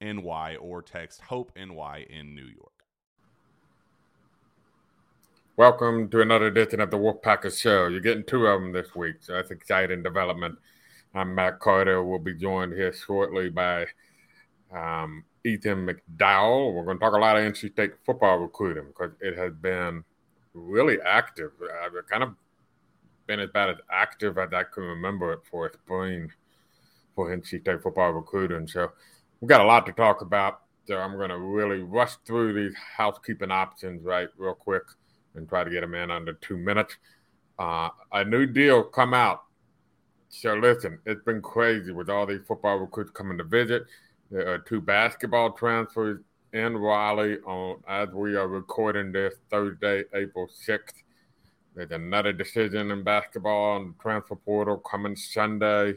NY or text Hope NY in New York. Welcome to another edition of the Wolfpackers Show. You're getting two of them this week, so that's exciting development. I'm Matt Carter. We'll be joined here shortly by um, Ethan McDowell. We're going to talk a lot of NC State football recruiting because it has been really active. I've kind of been about as active as I can remember it for spring for NC State football recruiting. So we've got a lot to talk about. So I'm going to really rush through these housekeeping options right real quick and try to get them in under two minutes. Uh, a new deal come out. So listen, it's been crazy with all these football recruits coming to visit. There are two basketball transfers in Raleigh on as we are recording this Thursday, April 6th. There's another decision in basketball on the transfer portal coming Sunday.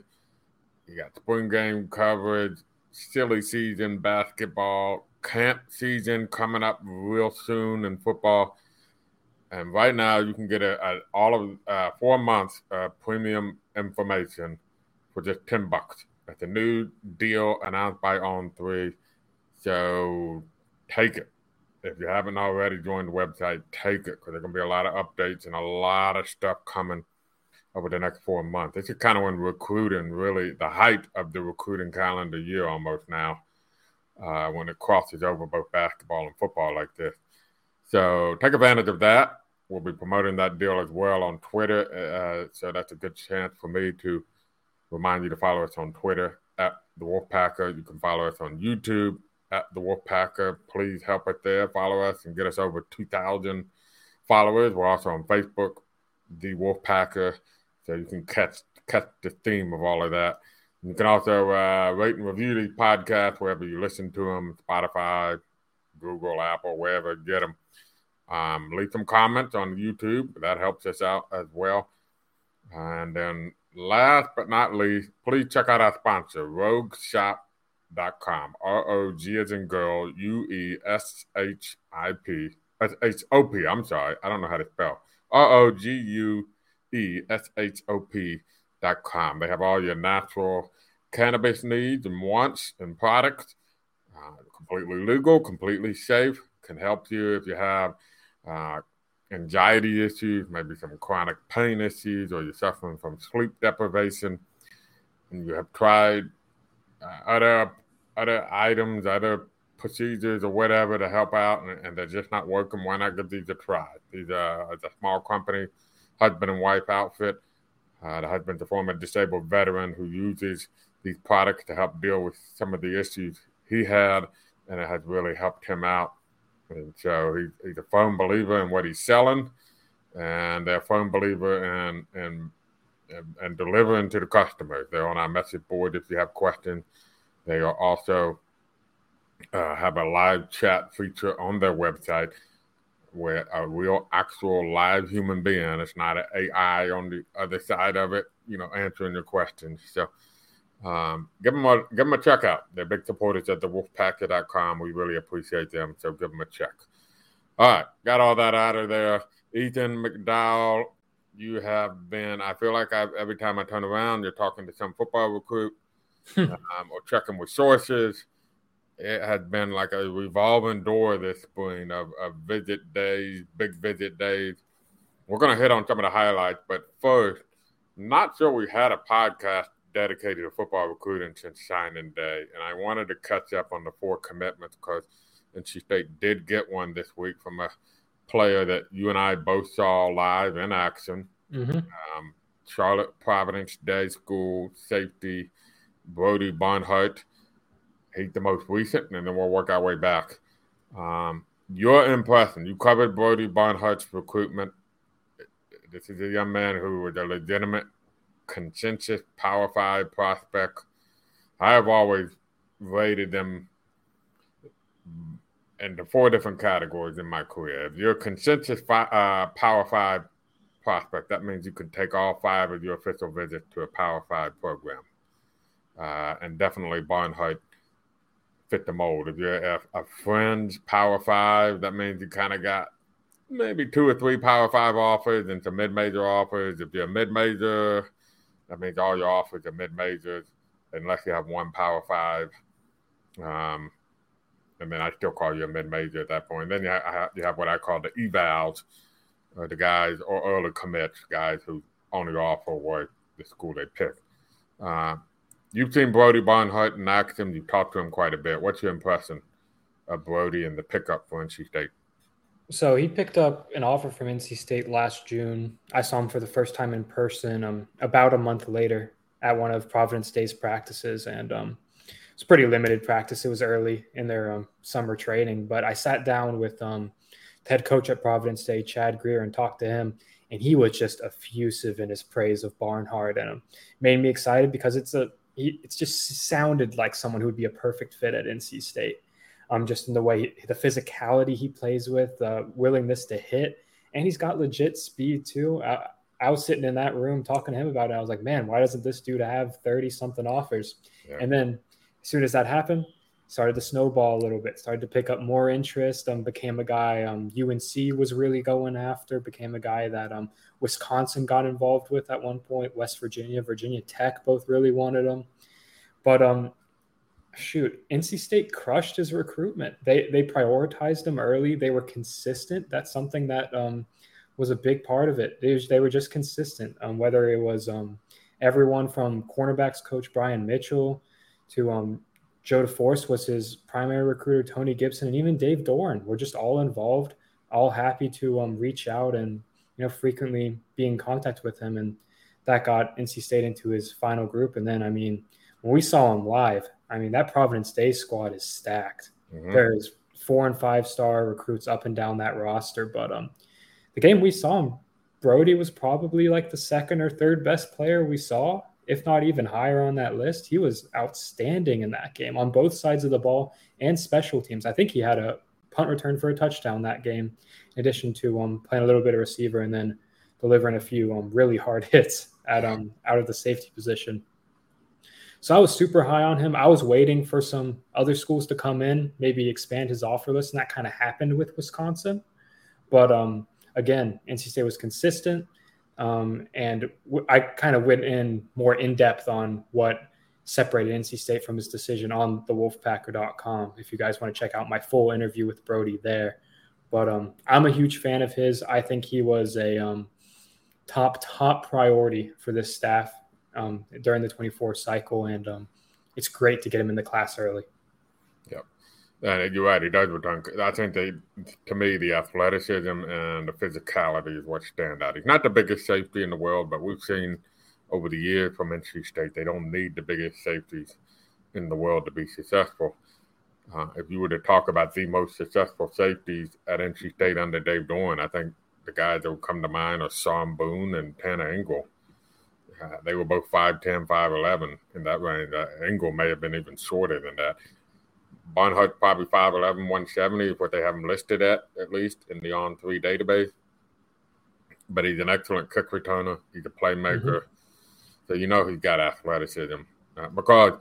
You got spring game coverage, silly season basketball, camp season coming up real soon in football. And right now, you can get a, a all of uh, four months uh, premium information for just ten bucks. That's a new deal announced by On Three. So take it. If you haven't already joined the website, take it because there's gonna be a lot of updates and a lot of stuff coming over the next four months. This is kind of when recruiting really the height of the recruiting calendar year almost now, uh, when it crosses over both basketball and football like this. So take advantage of that. We'll be promoting that deal as well on Twitter. Uh, so that's a good chance for me to remind you to follow us on Twitter at the Wolfpacker. You can follow us on YouTube at the Wolfpacker. Please help us there. Follow us and get us over 2,000 followers. We're also on Facebook, the Wolfpacker. So you can catch catch the theme of all of that. You can also uh, rate and review these podcasts wherever you listen to them, Spotify, Google, Apple, wherever you get them. Um, leave some comments on YouTube. That helps us out as well. And then last but not least, please check out our sponsor, rogueshop.com. R O G as in girl, U E S H I P. H O P. I'm sorry. I don't know how to spell. R O G U E S H O P dot com. They have all your natural cannabis needs and wants and products. Uh, completely legal, completely safe. Can help you if you have uh, anxiety issues, maybe some chronic pain issues, or you're suffering from sleep deprivation, and you have tried uh, other other items, other procedures, or whatever to help out, and, and, they're just not working. Why not give these a try? These are a small company husband and wife outfit. Uh, the husband's a former disabled veteran who uses these products to help deal with some of the issues he had, and it has really helped him out. And so he, he's a firm believer in what he's selling, and they're a firm believer in, in, in, in delivering to the customers. They're on our message board if you have questions. They are also uh, have a live chat feature on their website where a real actual live human being, it's not an AI on the other side of it, you know, answering your questions. So um, give them a give them a check out. They're big supporters at thewolfpacker.com. We really appreciate them. So give them a check. All right, got all that out of there. Ethan McDowell, you have been. I feel like I, every time I turn around, you're talking to some football recruit um, or checking with sources it has been like a revolving door this spring of, of visit days, big visit days. We're going to hit on some of the highlights, but first, not sure we had a podcast dedicated to football recruiting since signing day, and I wanted to catch up on the four commitments because NC State did get one this week from a player that you and I both saw live in action. Mm-hmm. Um, Charlotte Providence Day School safety Brody Barnhart hate the most recent, and then we'll work our way back. Um, your impression, you covered Brody Barnhart's recruitment. This is a young man who was a legitimate consensus Power Five prospect. I have always rated them into four different categories in my career. If you're a consensus fi- uh, Power Five prospect, that means you can take all five of your official visits to a Power Five program. Uh, and definitely Barnhart fit the mold. If you're a, a fringe Power Five, that means you kind of got maybe two or three Power Five offers and some mid-major offers. If you're a mid-major, that means all your offers are mid-majors, unless you have one Power Five. Um, and then I still call you a mid-major at that point. Then you have, you have what I call the evals, uh, the guys or early commits, guys who only offer what the school they pick. Uh, You've seen Brody Barnhart in action. You've talked to him quite a bit. What's your impression of Brody and the pickup for NC State? So he picked up an offer from NC State last June. I saw him for the first time in person um, about a month later at one of Providence Day's practices, and um, it's pretty limited practice. It was early in their um, summer training, but I sat down with um, head coach at Providence Day, Chad Grier, and talked to him, and he was just effusive in his praise of Barnhart, and um, made me excited because it's a he it's just sounded like someone who would be a perfect fit at NC State. Um, just in the way the physicality he plays with, the willingness to hit, and he's got legit speed too. I, I was sitting in that room talking to him about it. I was like, man, why doesn't this dude have 30 something offers? Yeah. And then as soon as that happened, started to snowball a little bit, started to pick up more interest, um, became a guy um, UNC was really going after, became a guy that um, Wisconsin got involved with at one point, West Virginia, Virginia Tech both really wanted him. But um, shoot, NC State crushed his recruitment. They they prioritized him early. They were consistent. That's something that um, was a big part of it. They, they were just consistent. Um, whether it was um, everyone from cornerbacks coach Brian Mitchell to um, Joe DeForest was his primary recruiter, Tony Gibson, and even Dave Doeren were just all involved, all happy to um, reach out and you know frequently be in contact with him, and that got NC State into his final group. And then, I mean, when we saw him live, I mean that Providence Day squad is stacked. Mm-hmm. There's four and five star recruits up and down that roster, but um, the game we saw him, Brody was probably like the second or third best player we saw if not even higher on that list. He was outstanding in that game on both sides of the ball and special teams. I think he had a punt return for a touchdown that game, in addition to um, playing a little bit of receiver and then delivering a few um, really hard hits at um, out of the safety position. So I was super high on him. I was waiting for some other schools to come in, maybe expand his offer list, and that kind of happened with Wisconsin. But um, again, NC State was consistent. Um, and w- I kind of went in more in depth on what separated NC State from his decision on the wolfpacker.com. If you guys want to check out my full interview with Brody there. But um, I'm a huge fan of his. I think he was a um, top, top priority for this staff um, during the 24 cycle. And um, it's great to get him in the class early. And you're right, he does return. I think they, to me, the athleticism and the physicality is what stand out. He's not the biggest safety in the world, but we've seen over the years from NC State. They don't need the biggest safeties in the world to be successful. Uh, if you were to talk about the most successful safeties at NC State under Dave Doeren, I think the guys that would come to mind are Saum Boone and Tanner Ingle. Uh, they were both 5'10, 5'11 in that range. Uh, Ingle may have been even shorter than that. Barnhart probably 5'11, 170 is what they have him listed at, at least in the on three database. But he's an excellent kick returner. He's a playmaker. Mm-hmm. So you know he's got athleticism. Uh, because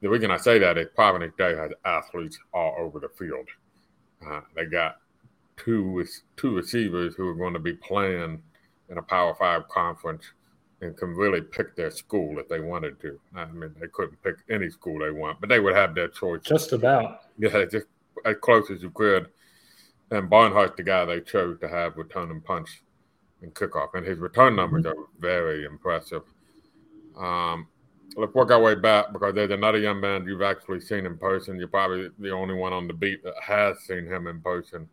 the reason I say that is Providence Day has athletes all over the field. Uh, they got two two receivers who are going to be playing in a Power Five conference and can really pick their school if they wanted to. I mean, they couldn't pick any school they want, but they would have their choice. Just about. Yeah, just as close as you could. And Barnhart's the guy they chose to have return and punch and kickoff, and his return numbers mm-hmm. are very impressive. Um, let's work our way back because there's another young man you've actually seen in person. You're probably the only one on the beat that has seen him in person,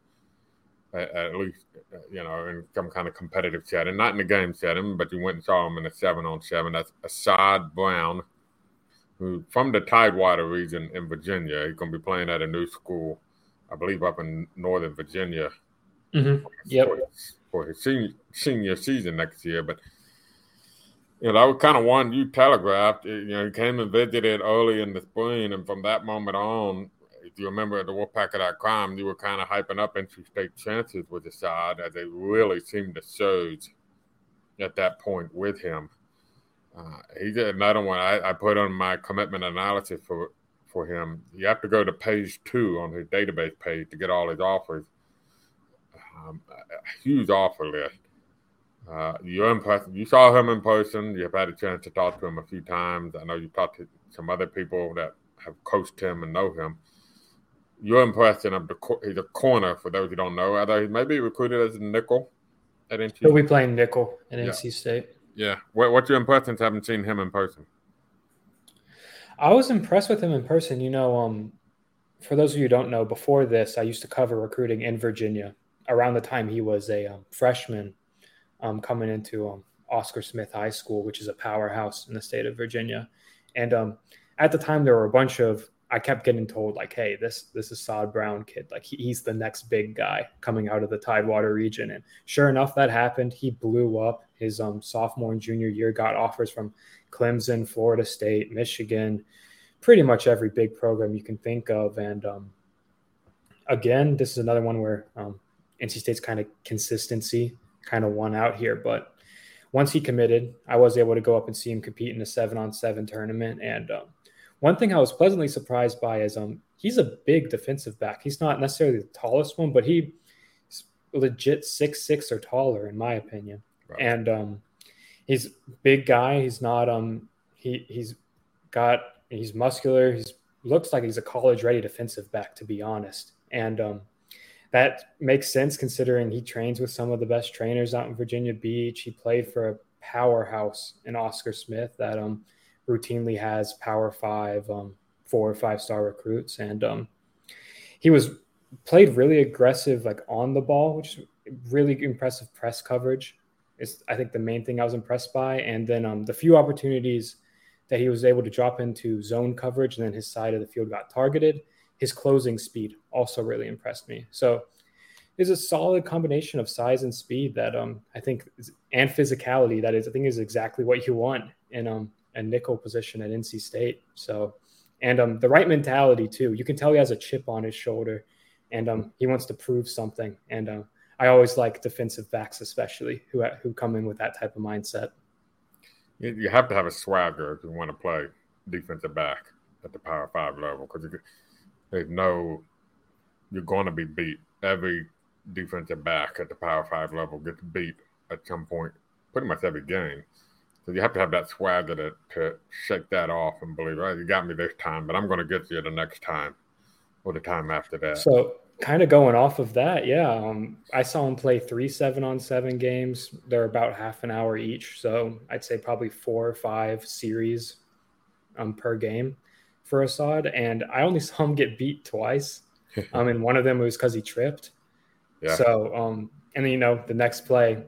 at, at least, you know, in some kind of competitive setting. Not in the game setting, but you went and saw him in a seven on seven. That's Assad Brown, who from the Tidewater region in Virginia. He's going to be playing at a new school, I believe, up in Northern Virginia. Mm-hmm. Yep. For his, for his senior, senior season next year. But you know, that was kind of one you telegraphed. You know, you came and visited early in the spring, and from that moment on, you remember at the Wolfpacker.com, you were kind of hyping up NC State chances with Assad as they really seemed to surge at that point with him. Uh, he's another one I, I put on my commitment analysis for for him. You have to go to page two on his database page to get all his offers. Um, a huge offer list. Uh, you're impressed. You saw him in person. You've had a chance to talk to him a few times. I know you've talked to some other people that have coached him and know him. You're of the. He's a corner for those who don't know. Although he may be recruited as a nickel at NC. He'll be playing nickel at yeah. NC State. Yeah. What, what's your impressions having seen him in person? I was impressed with him in person. You know, um, for those of you who don't know, before this, I used to cover recruiting in Virginia. Around the time he was a um, freshman um, coming into um, Oscar Smith High School, which is a powerhouse in the state of Virginia. And um, at the time, there were a bunch of I kept getting told like, "Hey, this this is Assad Brown kid. Like he, he's the next big guy coming out of the Tidewater region." And sure enough, that happened. He blew up his um, sophomore and junior year. Got offers from Clemson, Florida State, Michigan, pretty much every big program you can think of. And um, again, this is another one where um, NC State's kind of consistency kind of won out here. But once he committed, I was able to go up and see him compete in a seven on seven tournament. And um, one thing I was pleasantly surprised by is um, he's a big defensive back. He's not necessarily the tallest one, but he's legit six six or taller, in my opinion. Right. And um, he's big guy. He's not um he he's got he's muscular. He's looks like he's a college ready defensive back, to be honest. And um, that makes sense considering he trains with some of the best trainers out in Virginia Beach. He played for a powerhouse in Oscar Smith that um, routinely has Power Five, um, four or five star recruits, and um, he was played really aggressive, like on the ball, which is really impressive press coverage. Is I think the main thing I was impressed by, and then um, the few opportunities that he was able to drop into zone coverage, and then his side of the field got targeted his closing speed also really impressed me. So is a solid combination of size and speed that um, I think is, and physicality that is I think is exactly what you want in um, a nickel position at NC State. So and um, the right mentality too. You can tell he has a chip on his shoulder, and um, he wants to prove something. And uh, I always like defensive backs, especially who who come in with that type of mindset. You have to have a swagger if you want to play defensive back at the Power Five level because there's no you're going to be beat. Every defensive back at the Power Five level gets beat at some point, pretty much every game. So you have to have that swagger to, to shake that off and believe, oh, you got me this time, but I'm going to get you the next time or the time after that. So, kind of going off of that, yeah, um, I saw him play three seven on seven games. They're about half an hour each, so I'd say probably four or five series um, per game for Assad, and I only saw him get beat twice. um, and one of them was because he tripped. Yeah. So, um, and then you know the next play,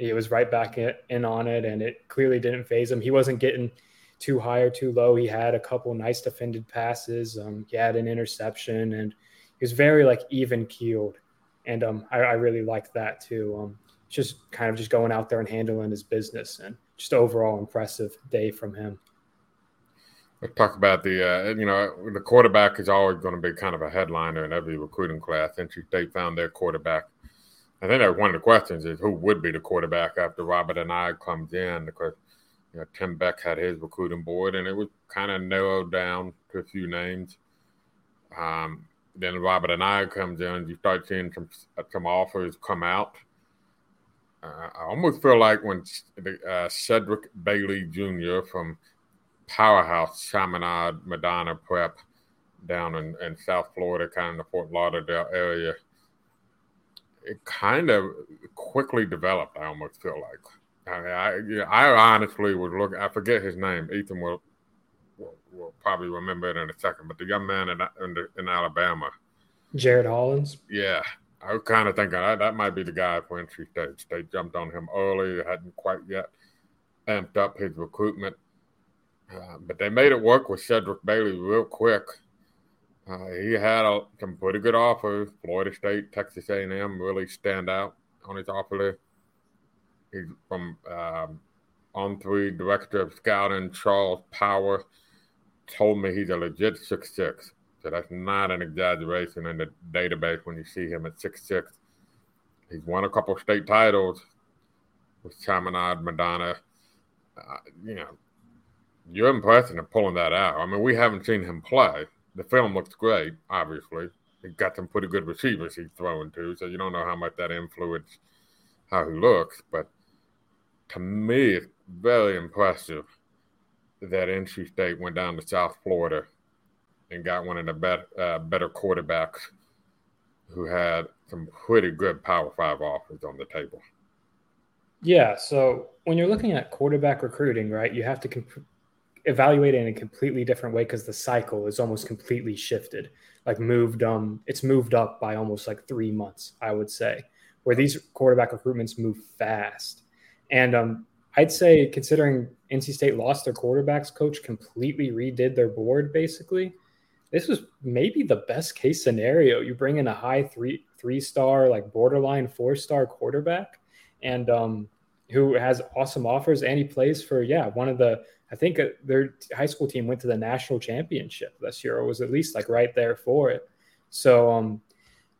he was right back in on it, and it clearly didn't phase him. He wasn't getting too high or too low. He had a couple nice defended passes. Um, he had an interception, and he was very like even keeled, and um, I, I really liked that too. Um, just kind of just going out there and handling his business, and just overall impressive day from him. Let's talk about the, uh, you know, the quarterback is always going to be kind of a headliner in every recruiting class. NC State found their quarterback. I think that one of the questions is who would be the quarterback after Robert Anae comes in because, you know, Tim Beck had his recruiting board and it was kind of narrowed down to a few names. Um, then Robert Anae comes in, you start seeing some some offers come out. Uh, I almost feel like when uh, Cedric Bailey Jr. from – powerhouse Chaminade Madonna prep down in, in South Florida, kind of the Fort Lauderdale area. It kind of quickly developed. I almost feel like. I, I, yeah, I honestly was looking. I forget his name. Ethan will, will, will probably remember it in a second. But the young man in in, the, in Alabama, Jared Hollins. Yeah, I was kind of thinking that, that might be the guy for NC State. They jumped on him early. hadn't quite yet amped up his recruitment uh, but they made it work with Cedric Bailey real quick. Uh, he had a, some pretty good offers. Florida State, Texas A&M really stand out on his offer list. He's from um, on three director of scouting Charles Power told me he's a legit six six. So that's not an exaggeration in the database when you see him at six six. He's won a couple state titles with Chaminade, Madonna. Uh, you know, you're impressive in pulling that out. I mean, we haven't seen him play. The film looks great, obviously. He got some pretty good receivers he's throwing to, so you don't know how much that influenced how he looks. But to me, it's very impressive that NC State went down to South Florida and got one of the bet, uh, better quarterbacks who had some pretty good Power Five offers on the table. Yeah. So when you're looking at quarterback recruiting, right, you have to comp- evaluate it in a completely different way because the cycle is almost completely shifted. Like moved um it's moved up by almost like three months i would say where these quarterback recruitments move fast. And um i'd say considering nc state lost their quarterbacks coach completely redid their board basically this was maybe the best case scenario. You bring in a high three three star like borderline four star quarterback and um who has awesome offers and he plays for yeah one of the I think uh, their high school team went to the national championship this year, or was at least like right there for it. So um,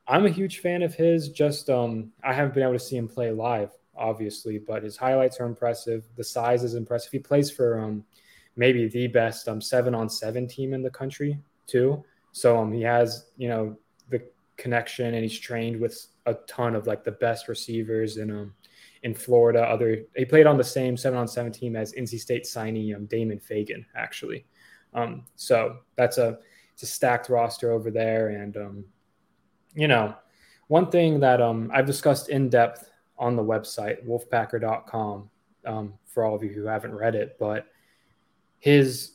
I'm a huge fan of his. Just um, I haven't been able to see him play live, obviously, but his highlights are impressive. The size is impressive. He plays for um, maybe the best um, seven on seven team in the country too. So um, he has you know the connection, and he's trained with a ton of like the best receivers and um in Florida. Other he played on the same seven on seven team as NC State signee um, Damon Fagan, actually. Um, so that's a it's a stacked roster over there, and um, you know, one thing that um, I've discussed in depth on the website wolfpacker.com um, for all of you who haven't read it, but his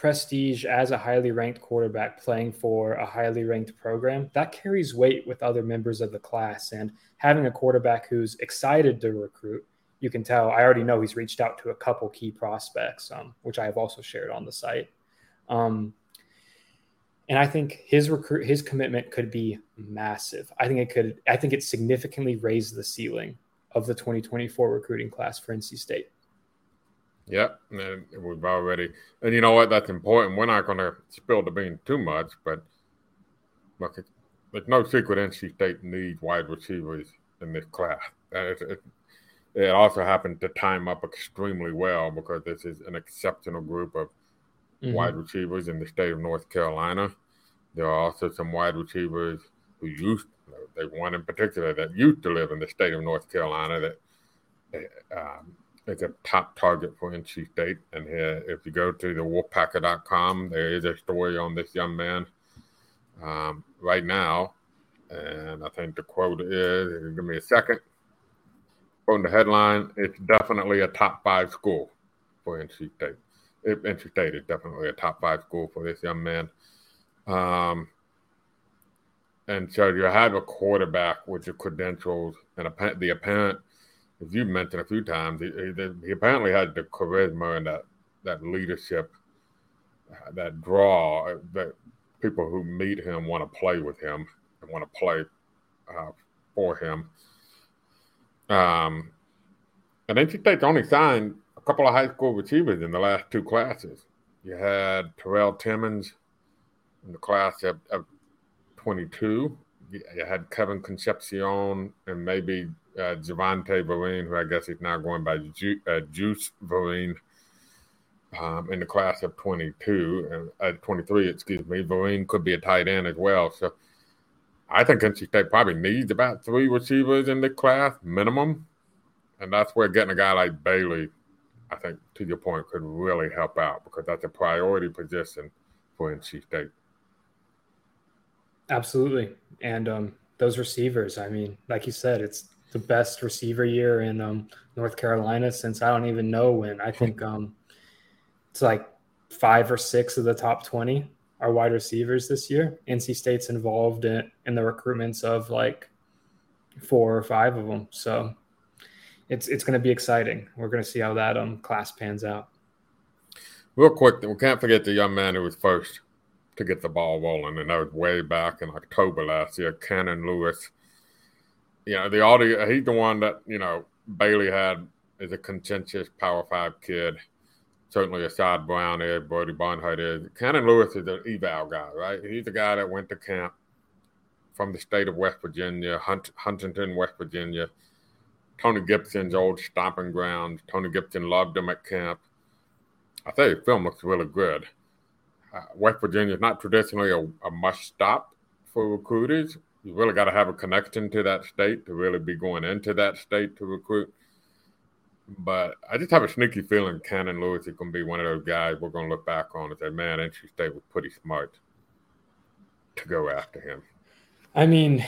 prestige as a highly ranked quarterback playing for a highly ranked program, that carries weight with other members of the class. And having a quarterback who's excited to recruit, you can tell. I already know he's reached out to a couple key prospects, um, which I have also shared on the site. Um, and I think his recruit his commitment could be massive. I think it could. I think it significantly raised the ceiling of the 2024 recruiting class for NC State. Yep, and we've already, and you know what? That's important. We're not going to spill the beans too much, but look, it's no secret NC State needs wide receivers in this class. It, it, it, also happened to time up extremely well because this is an exceptional group of mm-hmm. wide receivers in the state of North Carolina. There are also some wide receivers who used, they one in particular that used to live in the state of North Carolina that um, is a top target for NC State. And here, if you go to the wolfpacker.com, there is a story on this young man um, right now. And I think the quote is give me a second. Quoting the headline, it's definitely a top five school for NC State. It, NC State is definitely a top five school for this young man. Um, and so you have a quarterback with your credentials and a, the apparent as you've mentioned a few times, he, he, apparently had the charisma and that that leadership, uh, that draw uh, that people who meet him want to play with him and want to play uh, for him. Um, and NC State's only signed a couple of high school receivers in the last two classes. You had Terrell Timmons in the class of, of 22. You had Kevin Concepcion and maybe uh, Javante Vereen, who I guess is now going by Ju- uh, Juice Vereen, um, in the class of 22, uh, 23, excuse me. Vereen could be a tight end as well. So I think NC State probably needs about three receivers in the class minimum. And that's where getting a guy like Bailey, I think, to your point, could really help out because that's a priority position for NC State. Absolutely. And um, those receivers, I mean, like you said, it's the best receiver year in um, North Carolina since I don't even know when. I think um, it's like five or six of the top 20 are wide receivers this year. NC State's involved in, in the recruitments of like four or five of them. So it's it's going to be exciting. We're going to see how that um class pans out. Real quick, we can't forget the young man who was first to get the ball rolling, and that was way back in October last year, Cannon Lewis. You know, the audio, he's the one that, you know, Bailey had is a contentious Power Five kid certainly Assad Brown is, Brody Barnhart is. Cannon Lewis is an eval guy, right? He's the guy that went to camp from the state of West Virginia, Hunt, Huntington, West Virginia. Tony Gibson's old stomping grounds. Tony Gibson loved him at camp. I you, the film looks really good. Uh, West Virginia is not traditionally a, a must stop for recruiters. You really got to have a connection to that state to really be going into that state to recruit. But I just have a sneaky feeling Cannon Lewis is going to be one of those guys we're going to look back on and say, man, NC State was pretty smart to go after him. I mean,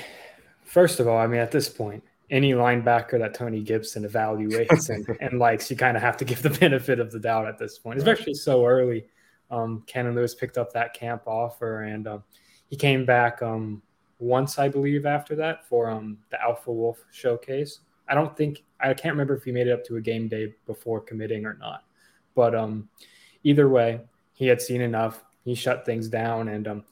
first of all, I mean, at this point, any linebacker that Tony Gibson evaluates and, and likes, you kind of have to give the benefit of the doubt at this point, especially so early. Um, Cannon Lewis picked up that camp offer and um, he came back um, once, I believe, after that for um, the Alpha Wolf showcase. I don't think I can't remember if he made it up to a game day before committing or not. But um, either way, he had seen enough. He shut things down, and um,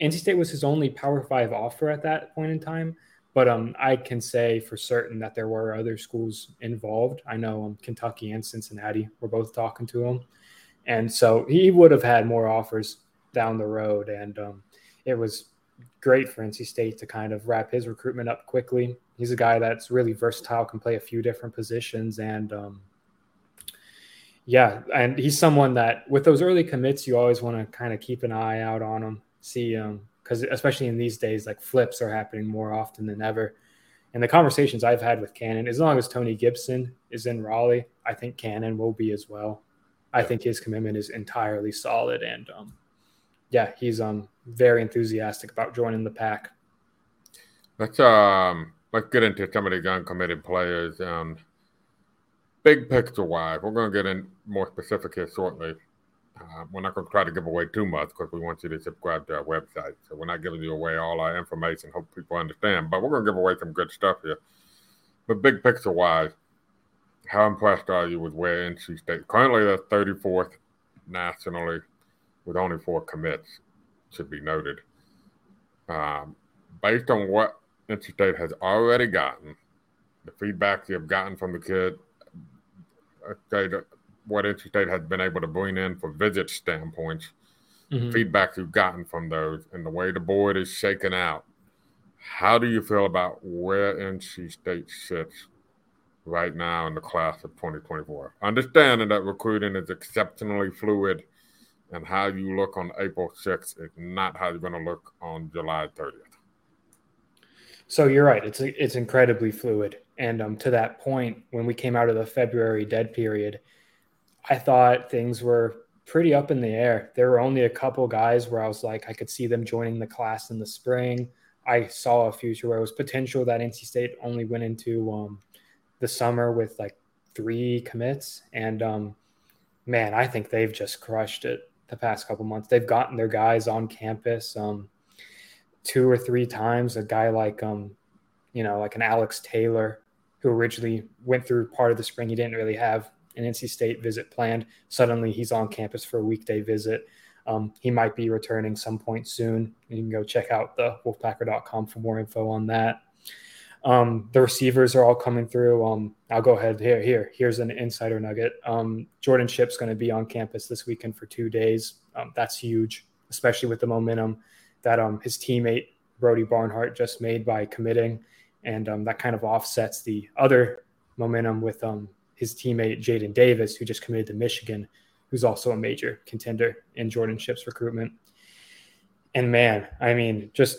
NC State was his only Power Five offer at that point in time. But um, I can say for certain that there were other schools involved. I know um, Kentucky and Cincinnati were both talking to him, and so he would have had more offers down the road. And um, it was great for NC State to kind of wrap his recruitment up quickly. He's a guy that's really versatile, can play a few different positions, and um, yeah, and he's someone that with those early commits, you always want to kind of keep an eye out on him, see him, because especially in these days, like flips are happening more often than ever. And the conversations I've had with Cannon, as long as Tony Gibson is in Raleigh, I think Cannon will be as well. I think his commitment is entirely solid, and um, yeah, he's um very enthusiastic about joining the pack. Let's um let's get into some of the uncommitted players. Um, big picture wise, we're going to get in more specific here shortly. Uh, we're not going to try to give away too much because we want you to subscribe to our website. So we're not giving you away all our information. Hope people understand, but we're going to give away some good stuff here. But big picture wise, how impressed are you with where NC State currently the 34th nationally with only four commits? Should be noted. Um, based on what NC State has already gotten, the feedback you've gotten from the kid, okay, what NC State has been able to bring in for visit standpoints, mm-hmm. feedback you've gotten from those, and the way the board is shaken out. How do you feel about where NC State sits right now in the class of 2024? Understanding that recruiting is exceptionally fluid and how you look on April 6th is not how you're going to look on July 30th. So you're right. It's it's incredibly fluid. And um, to that point, when we came out of the February dead period, I thought things were pretty up in the air. There were only a couple guys where I was like, I could see them joining the class in the spring. I saw a future where it was potential that NC State only went into um, the summer with like three commits. And um, man, I think they've just crushed it the past couple months. They've gotten their guys on campus. Um, two or three times. A guy like um, you know, like an Alex Taylor, who originally went through part of the spring. He didn't really have an NC State visit planned. Suddenly, he's on campus for a weekday visit. Um, he might be returning some point soon. You can go check out the wolfpacker.com for more info on that. Um, the receivers are all coming through. Um, I'll go ahead here. Here, here's an insider nugget. Um, Jordan Shipp's going to be on campus this weekend for two days. Um, that's huge, especially with the momentum that um, his teammate Brody Barnhart just made by committing, and um, that kind of offsets the other momentum with his teammate Jaden Davis, who just committed to Michigan, who's also a major contender in Jordan Shipp's recruitment. And man, I mean, just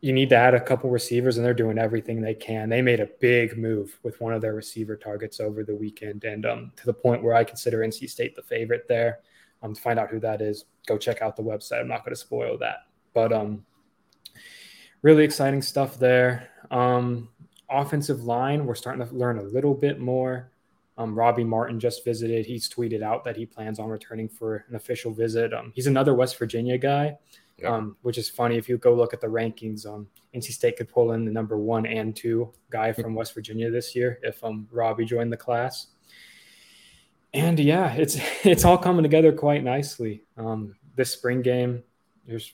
you need to add a couple receivers, and they're doing everything they can. They made a big move with one of their receiver targets over the weekend, and um, to the point where I consider NC State the favorite there. Um, to find out who that is, go check out the website. I'm not going to spoil that, but um, really exciting stuff there. Um, offensive line, we're starting to learn a little bit more. Um, Robbie Martin just visited. He's tweeted out that he plans on returning for an official visit. Um, he's another West Virginia guy um, which is funny. If you go look at the rankings, um, NC State could pull in the number one and two guy from West Virginia this year if um, Robbie joined the class. And yeah, it's it's all coming together quite nicely. Um, this spring game, there's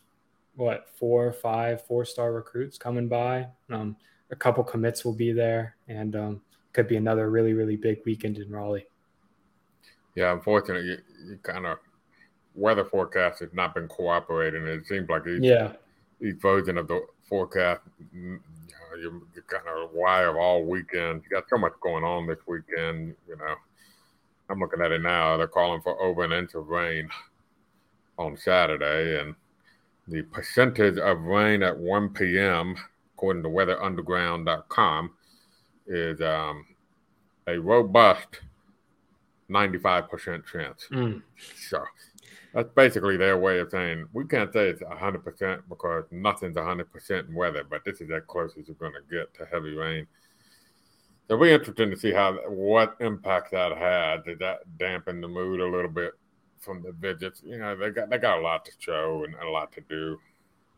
what four, five, four star recruits coming by. Um, a couple commits will be there, and um, could be another really really big weekend in Raleigh. Yeah, unfortunately, you, you kind of weather forecast has not been cooperating. It seems like each, yeah. each version of the forecast, you know, you're, you're kind of wire all weekend. You got so much going on this weekend. You know, I'm looking at it now. They're calling for over an inch of rain on Saturday, and the percentage of rain at 1 p.m., according to WeatherUnderground.com, is um, a robust 95% chance. Mm. So that's basically their way of saying we can't say it's 100% because nothing's 100% in weather, but this is as close as you're going to get to heavy rain. So it'll be interesting to see how what impact that had. Did that dampen the mood a little bit from the visits? You know, they got they got a lot to show and a lot to do.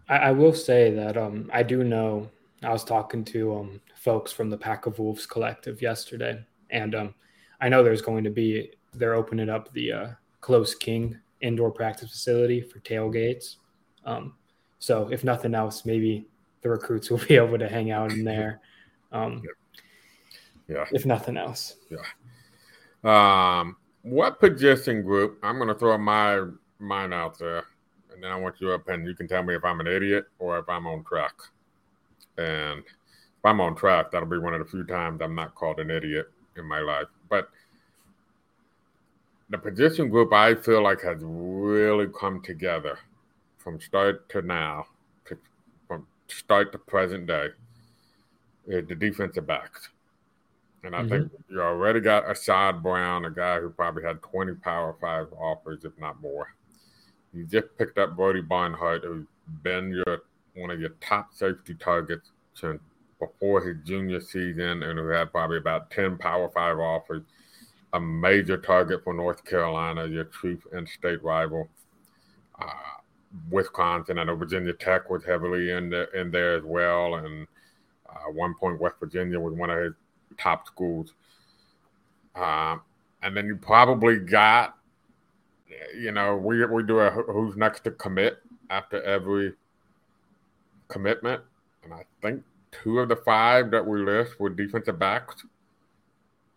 I, I will say that um, I do know. I was talking to um, folks from the Pack of Wolves collective yesterday, and um, I know there's going to be they're opening up the uh, Close King indoor practice facility for tailgates. Um, so if nothing else, maybe the recruits will be able to hang out in there. Um, yeah. If nothing else. Yeah. Um, what position group? I'm going to throw my mine out there, and then I want you up, and you can tell me if I'm an idiot or if I'm on track. And if I'm on track, that'll be one of the few times I'm not called an idiot in my life. But the position group I feel like has really come together from start to now, to, from start to present day, is the defensive backs. And I mm-hmm. think you already got Assad Brown, a guy who probably had 20 Power Five offers, if not more. You just picked up Brody Barnhart, who's been your one of your top safety targets since before his junior season, and who had probably about 10 Power Five offers a major target for North Carolina, your chief in-state rival. Uh, Wisconsin, I know Virginia Tech was heavily in there, in there as well, and uh, one point West Virginia was one of his top schools. Uh, and then you probably got, you know, we we do a who's next to commit after every commitment, and I think two of the five that we list were defensive backs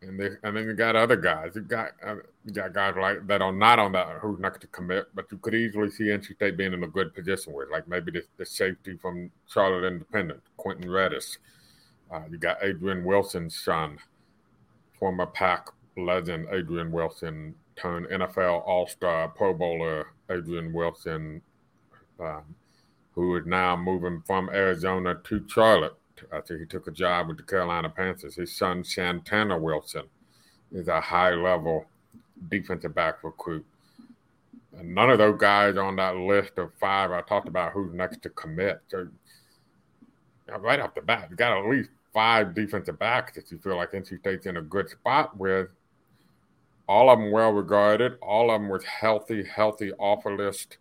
and they, and then you got other guys. You got uh, you got guys like that are not on that who's not going to commit, but you could easily see NC State being in a good position with, like maybe the, the safety from Charlotte Independent, Quentin Redis. Uh, you got Adrian Wilson's son, former Pack legend Adrian Wilson, turned NFL All Star Pro Bowler Adrian Wilson, um, who is now moving from Arizona to Charlotte after he took a job with the Carolina Panthers. His son, Santana Wilson, is a high level defensive back recruit. And none of those guys on that list of five I talked about who's next to commit. So right off the bat, you got at least five defensive backs that you feel like NC State's in a good spot with. All of them well regarded, all of them with healthy, healthy offer list,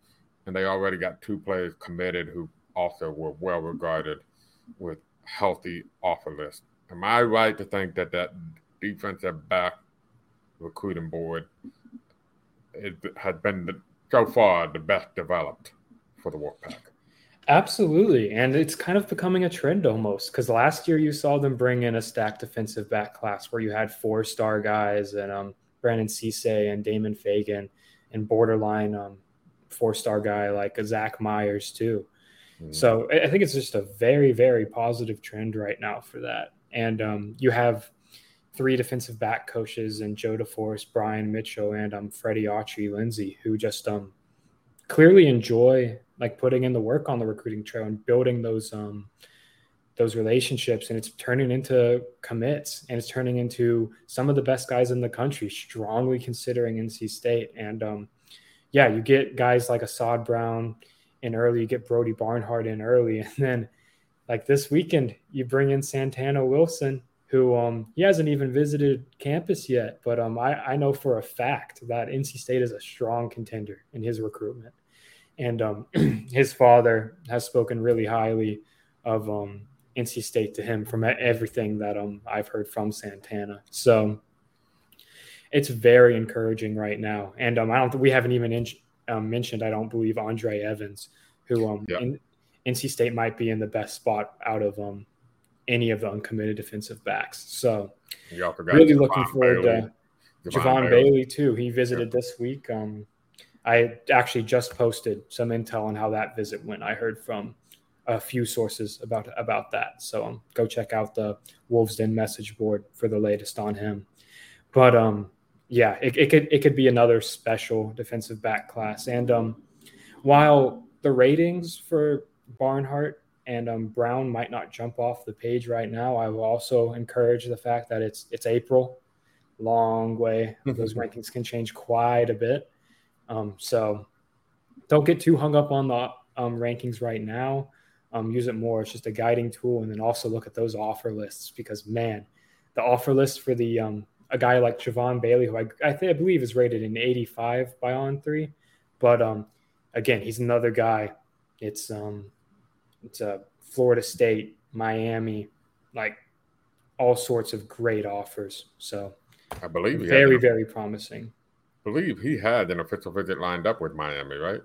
and they already got two players committed who also were well regarded with healthy offer list. Am I right to think that that defensive back recruiting board it has been the, so far the best developed for the Wolfpack? Absolutely. And it's kind of becoming a trend almost because last year you saw them bring in a stacked defensive back class where you had four star guys and um, Brandon Cisse and Damon Fagan and borderline um, four star guy like Zach Myers, too. Mm-hmm. So I think it's just a very, very positive trend right now for that. And um, you have three defensive back coaches and Joe DeForest, Brian Mitchell, and um, Freddie Aughtry Lindsay, who just um, clearly enjoy like putting in the work on the recruiting trail and building those um those relationships and it's turning into commits and it's turning into some of the best guys in the country strongly considering NC State and um yeah you get guys like Assad Brown in early you get Brody Barnhart in early and then like this weekend you bring in Santana Wilson who um he hasn't even visited campus yet but um I, I know for a fact that NC State is a strong contender in his recruitment and um, his father has spoken really highly of um, NC State to him from everything that um, I've heard from Santana. So it's very encouraging right now. And um, I don't think we haven't even um, mentioned I don't believe Andre Evans, who um, yeah. in, NC State might be in the best spot out of um, any of the uncommitted defensive backs. So really looking forward Bailey. to Javon Bailey. Bailey. too. He visited yeah. this week. Um, I actually just posted some intel on how that visit went. I heard from a few sources about about that. So um, go check out the Wolves Den message board for the latest on him. But um, yeah, it, it could it could be another special defensive back class. And um, while the ratings for Barnhart and um, Brown might not jump off the page right now, I will also encourage the fact that it's it's April, long way. Those rankings can change quite a bit. Um, so don't get too hung up on the um, rankings right now. Um, use it more. It's just a guiding tool, and then also look at those offer lists because man, the offer list for the um, a guy like Javon Bailey, who I I, think, I believe is rated in 85 by On Three, but um, again, he's another guy. It's um, it's a Florida State, Miami, like all sorts of great offers. So I believe he's very very promising believe he had an official visit lined up with Miami, right?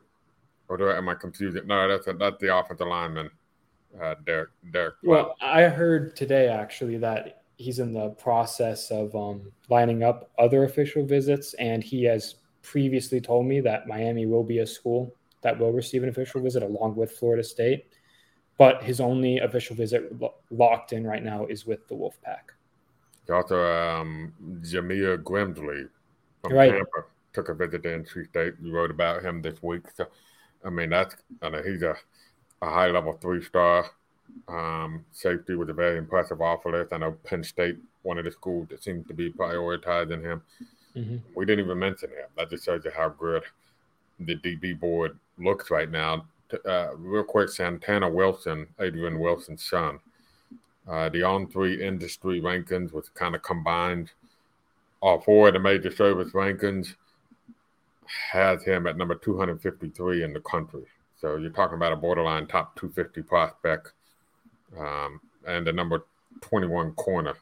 Or do I, am I confusing? No, that's a, that's the offensive lineman, uh, Derek. Derek. Well, I heard today actually that he's in the process of um, lining up other official visits, and he has previously told me that Miami will be a school that will receive an official visit along with Florida State. But his only official visit locked in right now is with the Wolfpack. Also, um, Jameer Grimsley from right. Tampa took a visit to NC State. You wrote about him this week. So, I mean, that's I know he's a, a high level three star um, safety was a very impressive offer list. I know Penn State, one of the schools that seems to be prioritizing him. Mm-hmm. We didn't even mention him. That just shows you how good the DB board looks right now. Uh, real quick, Santana Wilson, Adrian Wilson's son. Uh, the on three industry rankings was kind of combined all four of the major service rankings has him at number 253 in the country. So you're talking about a borderline top 250 prospect um, and the number 21 corner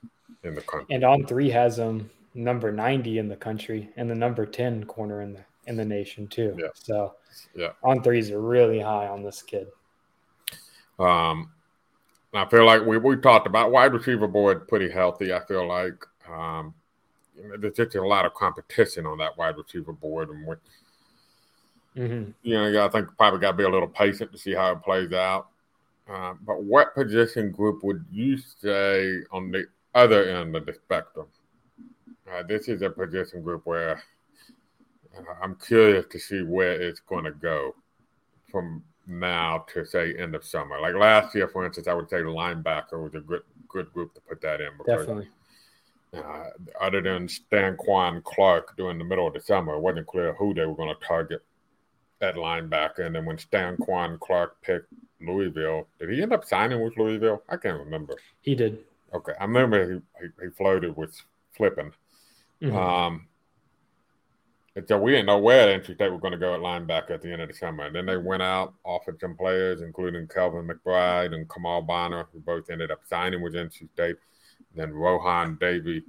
in the country. And on three has him number 90 in the country and the number 10 corner in the in the nation too. Yeah. So yeah, on threes are really high on this kid. Um, I feel like we we talked about wide receiver board pretty healthy. I feel like um, there's just a lot of competition on that wide receiver board, and what mm-hmm. you know, I think probably got to be a little patient to see how it plays out. Uh, but what position group would you say on the other end of the spectrum? Uh, this is a position group where uh, I'm curious to see where it's going to go from now to say end of summer. Like last year, for instance, I would say the linebacker was a good good group to put that in. Because Definitely uh, other than Stanquan Clark during the middle of the summer, it wasn't clear who they were going to target at linebacker. And then when Stanquan Clark picked Louisville, did he end up signing with Louisville? I can't remember. He did. Okay, I remember he, he, floated with flipping. Mm-hmm. Um, and so we didn't know where NC State were going to go at linebacker at the end of the summer. And then they went out, offered some players, including Kelvin McBride and Kamal Bonner, who both ended up signing with NC State. Then Rohan Davey,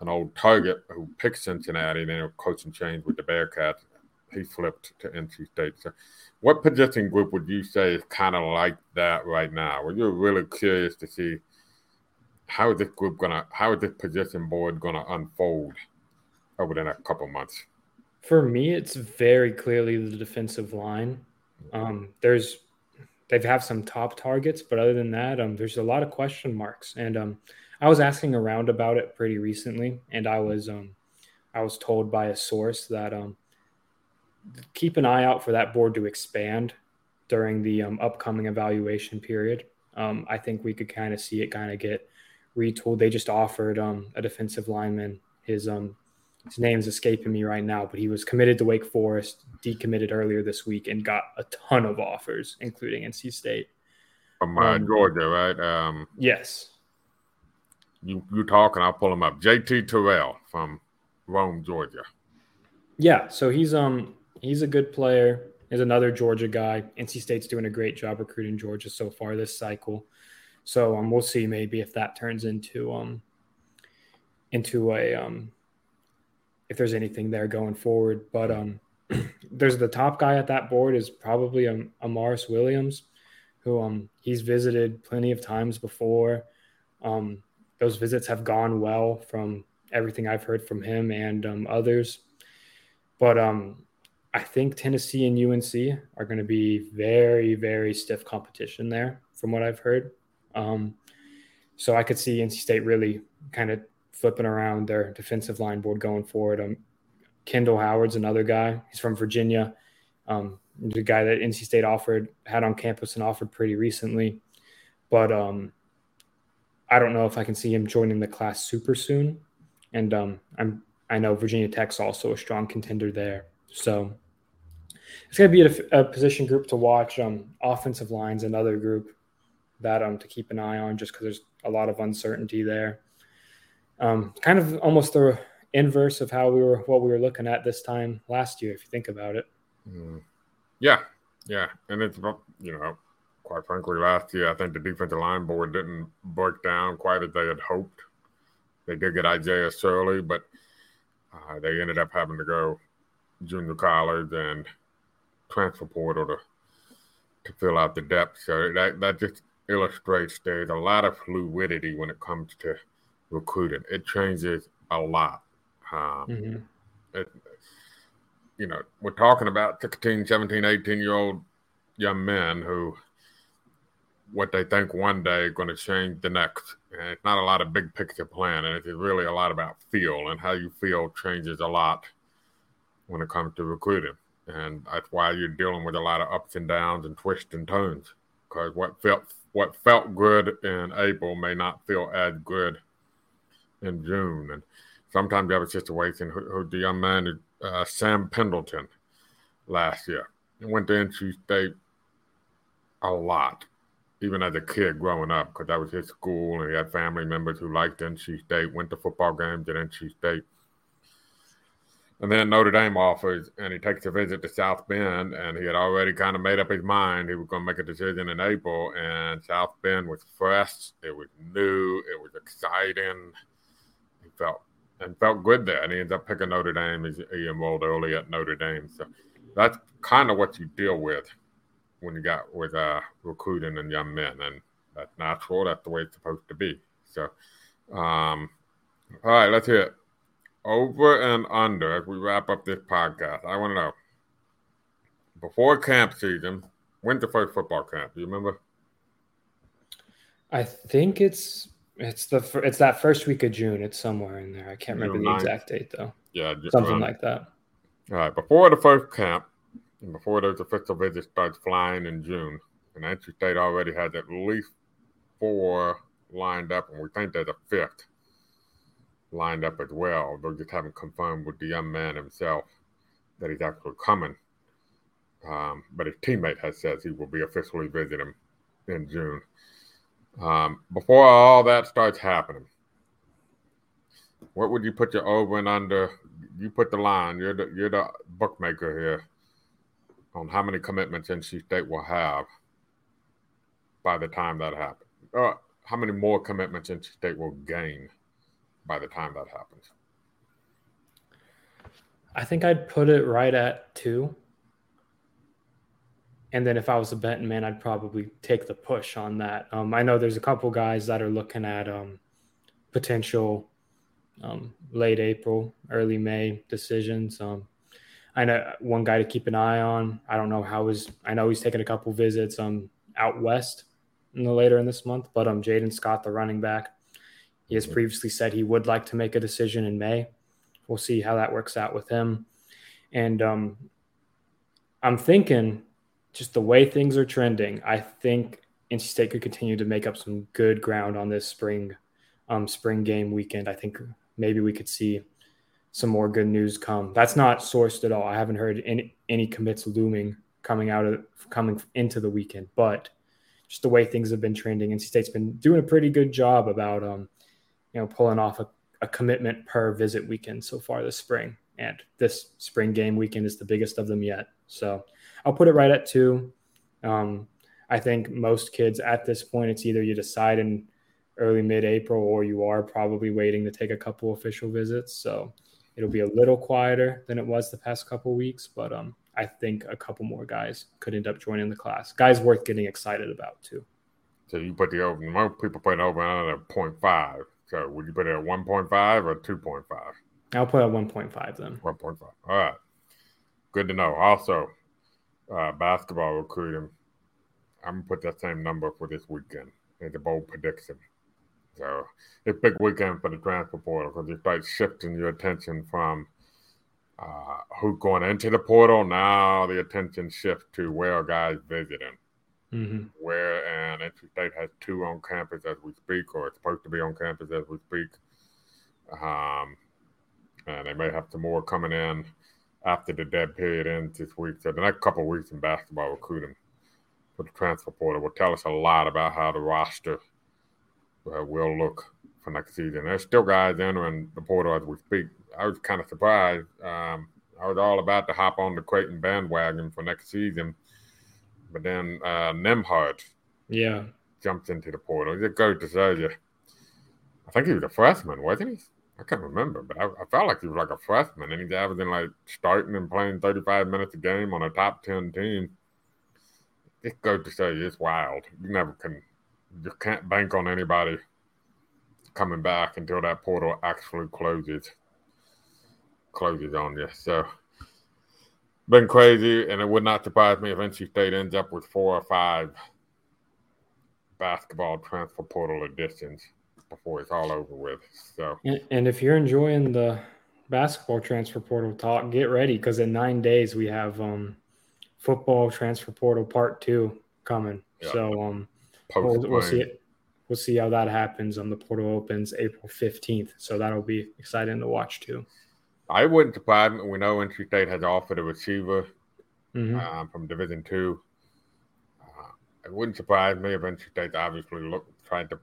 an old target who picked Cincinnati, and then a coaching change with the Bearcats. He flipped to NC State. So, what position group would you say is kind of like that right now? Well, you're really curious to see how is this group gonna, how is this position board gonna unfold over the next couple months? For me, it's very clearly the defensive line. Um, there's they have some top targets, but other than that, um, there's a lot of question marks. And um, I was asking around about it pretty recently, and I was um, I was told by a source that um, keep an eye out for that board to expand during the um, upcoming evaluation period. Um, I think we could kind of see it kind of get retooled. They just offered um, a defensive lineman his um, his name's escaping me right now, but he was committed to Wake Forest, decommitted earlier this week, and got a ton of offers, including NC State. From uh, um, Georgia, right? Um, yes. You you talking? I'll pull him up. JT Terrell from Rome, Georgia. Yeah, so he's um he's a good player. He's another Georgia guy. NC State's doing a great job recruiting Georgia so far this cycle. So um, we'll see maybe if that turns into um into a um if there's anything there going forward. But um, there's the top guy at that board is probably um, Amaris Williams, who um he's visited plenty of times before. Um, those visits have gone well from everything I've heard from him and um, others. But um, I think Tennessee and UNC are going to be very, very stiff competition there, from what I've heard. Um, so I could see NC State really kind of flipping around their defensive line board going forward. Um, Kendall Howard's another guy. He's from Virginia. Um, the guy that NC State offered had on campus and offered pretty recently, but um, I don't know if I can see him joining the class super soon. And um, I'm I know Virginia Tech's also a strong contender there, so it's going to be a, a, position group to watch. Um, offensive lines another group that um to keep an eye on just because there's a lot of uncertainty there um, kind of almost the inverse of how we were what we were looking at this time last year, if you think about it. Mm. Yeah, yeah, and it's you know, quite frankly, last year I think the defensive line board didn't break down quite as they had hoped. They did get Isaiah Shirley, but uh, they ended up having to go junior college and transfer portal to to fill out the depth. So that that just illustrates there's a lot of fluidity when it comes to recruiting. It changes a lot. Um, mm-hmm. it, you know, we're talking about 16, 17, 18 year old young men who what they think one day going to change the next. And it's not a lot of big picture planning. It's really a lot about feel and how you feel changes a lot when it comes to recruiting. And that's why you're dealing with a lot of ups and downs and twists and turns. Because what felt what felt good in April may not feel as good in June. And sometimes you have a situation who, who the young man, uh, Sam Pendleton, last year. He went to NC State a lot, even as a kid growing up, because that was his school, and he had family members who liked NC State, went to football games at NC State. And then Notre Dame offers, and he takes a visit to South Bend, and he had already kind of made up his mind he was going to make a decision in April. And South Bend was fresh, it was new, it was exciting He felt and felt good there. And he ends up picking Notre Dame. He's, he enrolled early at Notre Dame. So that's kind of what you deal with when you got with uh, recruiting and young men. And that's natural. That's the way it's supposed to be. So, um, all right, let's hear it. Over and under as we wrap up this podcast. I want to know before camp season, when's the first football camp? Do you remember? I think it's it's the it's that first week of June. It's somewhere in there. I can't remember the exact date though. Yeah, something uh, like that. All right, before the first camp, and before those official visits starts flying in June, and NC State already has at least four lined up, and we think there's a fifth lined up as well. They just haven't confirmed with the young man himself that he's actually coming. Um, but his teammate has said he will be officially visiting in June. Um, before all that starts happening, what would you put your over and under? You put the line. You're the you're the bookmaker here on how many commitments NC State will have by the time that happens. Uh, how many more commitments NC State will gain by the time that happens? I think I'd put it right at two. And then if I was a betting man, I'd probably take the push on that. Um, I know there's a couple guys that are looking at um, potential um, late April, early May decisions. Um, I know one guy to keep an eye on. I don't know how his. I know he's taking a couple visits um out west in the later in this month, but um Jaden Scott, the running back, he has previously said he would like to make a decision in May. We'll see how that works out with him. And um, I'm thinking, just the way things are trending, I think NC State could continue to make up some good ground on this spring um, spring game weekend. I think maybe we could see some more good news come. That's not sourced at all. I haven't heard any any commits looming coming out of coming into the weekend, but just the way things have been trending, NC State's been doing a pretty good job about um, you know pulling off a, a commitment per visit weekend so far this spring. And this spring game weekend is the biggest of them yet. So I'll put it right at two. Um, I think most kids at this point, it's either you decide in early mid April or you are probably waiting to take a couple official visits. So It'll be a little quieter than it was the past couple weeks, but um, I think a couple more guys could end up joining the class. Guys worth getting excited about too. So you put the over. Most people put an over under 0.5. So would you put it at 1.5 or 2.5? I'll put it at 1.5 then. 1.5. All right. Good to know. Also, uh, basketball recruiting. I'm gonna put that same number for this weekend. It's a bold prediction. So it's a big weekend for the transfer portal because you start shifting your attention from uh, who's going into the portal. Now the attention shifts to where are guys visiting. Mm-hmm. Where and NC State has two on campus as we speak, or it's supposed to be on campus as we speak. Um, and they may have some more coming in after the dead period ends this week. So the next couple of weeks in basketball recruiting for the transfer portal will tell us a lot about how the roster – uh, will look for next season. There's still guys entering the portal as we speak. I was kind of surprised. Um, I was all about to hop on the Creighton bandwagon for next season, but then uh, Nembhard, yeah, jumped into the portal. It goes to show you. I think he was a freshman, wasn't he? I can't remember, but I, I, felt like he was like a freshman, and he's averaging like starting and playing 35 minutes a game on a top 10 team. It goes to show you it's wild. You never can you can't bank on anybody coming back until that portal actually closes closes on you. So been crazy, and it would not surprise me if NC State ends up with four or five basketball transfer portal additions before it's all over with. So, and, and if you're enjoying the basketball transfer portal talk, get ready because in nine days we have um, football transfer portal part two coming. Yeah. So, um, we'll, we'll see it. We'll see how that happens on the portal opens April 15th. So that'll be exciting to watch too. I wouldn't surprise me. We know NC State has offered a receiver mm-hmm. uh, from Division Two. Uh, it wouldn't surprise me if NC State obviously look trying to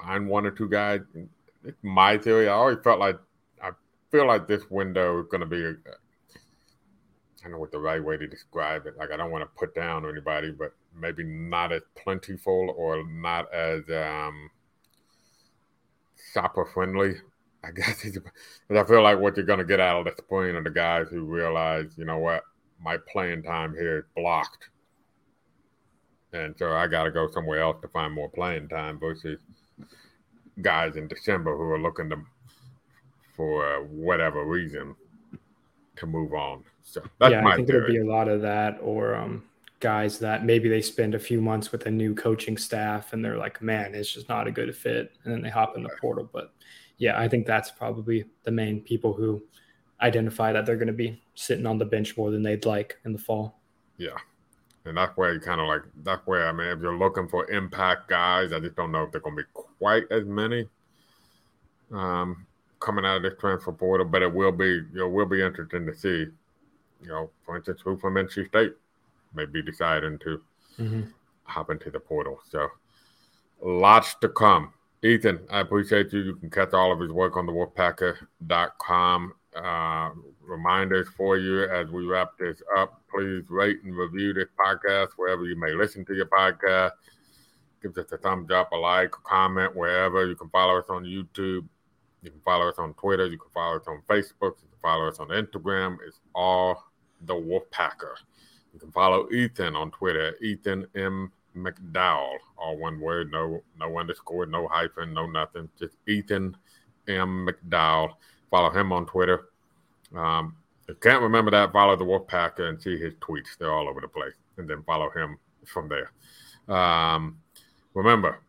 find one or two guys. It's my theory. I always felt like I feel like this window is going to be. A, I don't know what the right way to describe it. Like I don't want to put down anybody, but maybe not as plentiful or not as um, shopper friendly. I guess because I feel like what you're going to get out of this spring are the guys who realize, you know what, my playing time here is blocked, and so I got to go somewhere else to find more playing time versus guys in December who are looking to for whatever reason to move on. So that's yeah, I think there'll be a lot of that, or um, guys that maybe they spend a few months with a new coaching staff and they're like, man, it's just not a good fit. And then they hop in the portal. But yeah, I think that's probably the main people who identify that they're going to be sitting on the bench more than they'd like in the fall. Yeah. And that's where you kind of like, that's where, I mean, if you're looking for impact guys, I just don't know if they're going to be quite as many um, coming out of this transfer portal, but it will be, you know, will be interesting to see, you know, for instance, who from NC State may be deciding to mm-hmm. hop into the portal. So lots to come. Ethan, I appreciate you. You can catch all of his work on the wolfpacker.com. Uh, reminders for you as we wrap this up. Please rate and review this podcast wherever you may listen to your podcast. Give us a thumbs up, a like, a comment, wherever. You can follow us on YouTube. You can follow us on Twitter. You can follow us on Facebook. You can follow us on Instagram. It's all the Wolfpacker. You can follow Ethan on Twitter, Ethan M. McDowell, all one word, no no underscore, no hyphen, no nothing. Just Ethan M. McDowell. Follow him on Twitter. Um, if can't remember that, follow the Wolfpacker and see his tweets. They're all over the place. And then follow him from there. Um, remember,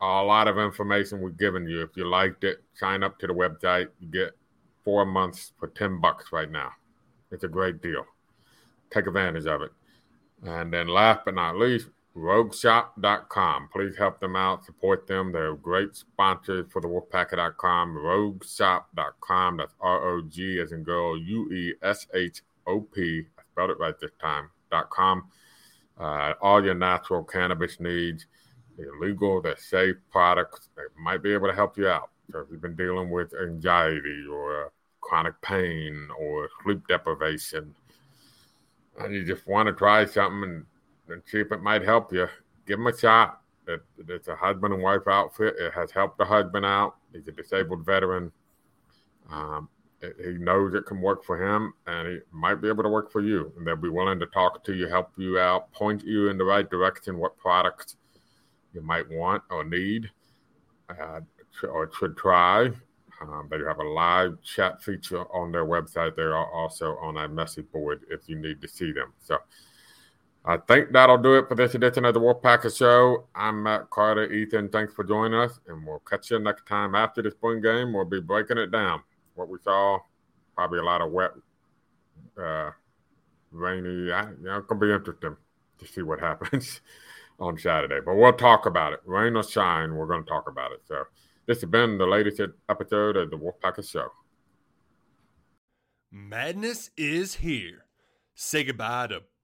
a lot of information we've given you. If you liked it, sign up to the website. You get four months for 10 bucks right now. It's a great deal. Take advantage of it. And then last but not least, rogueshop.com. Please help them out, support them. They're great sponsors for the wolfpacker.com. Rogueshop.com. That's R O G as in girl, U E S H O P. I spelled it right this time. Dot com. Uh, all your natural cannabis needs. They're legal, they're safe products. They might be able to help you out. So if you've been dealing with anxiety or chronic pain or sleep deprivation, and you just want to try something and, and see if it might help you, give them a shot. It, it's a husband and wife outfit. It has helped the husband out. He's a disabled veteran. Um, it, he knows it can work for him, and he might be able to work for you. And they'll be willing to talk to you, help you out, point you in the right direction, what products you might want or need uh, or should try. Um, they have a live chat feature on their website. They are also on a message board if you need to see them. So I think that'll do it for this edition of the Wolfpacker Show. I'm Matt Carter. Ethan, thanks for joining us, and we'll catch you next time after the spring game. We'll be breaking it down. What we saw, probably a lot of wet, uh, rainy. I, you know, it's gonna be interesting to see what happens on Saturday. But we'll talk about it. Rain or shine, we're going to talk about it. So this has been the latest episode of the Wolfpacker Show. Madness is here. Say goodbye to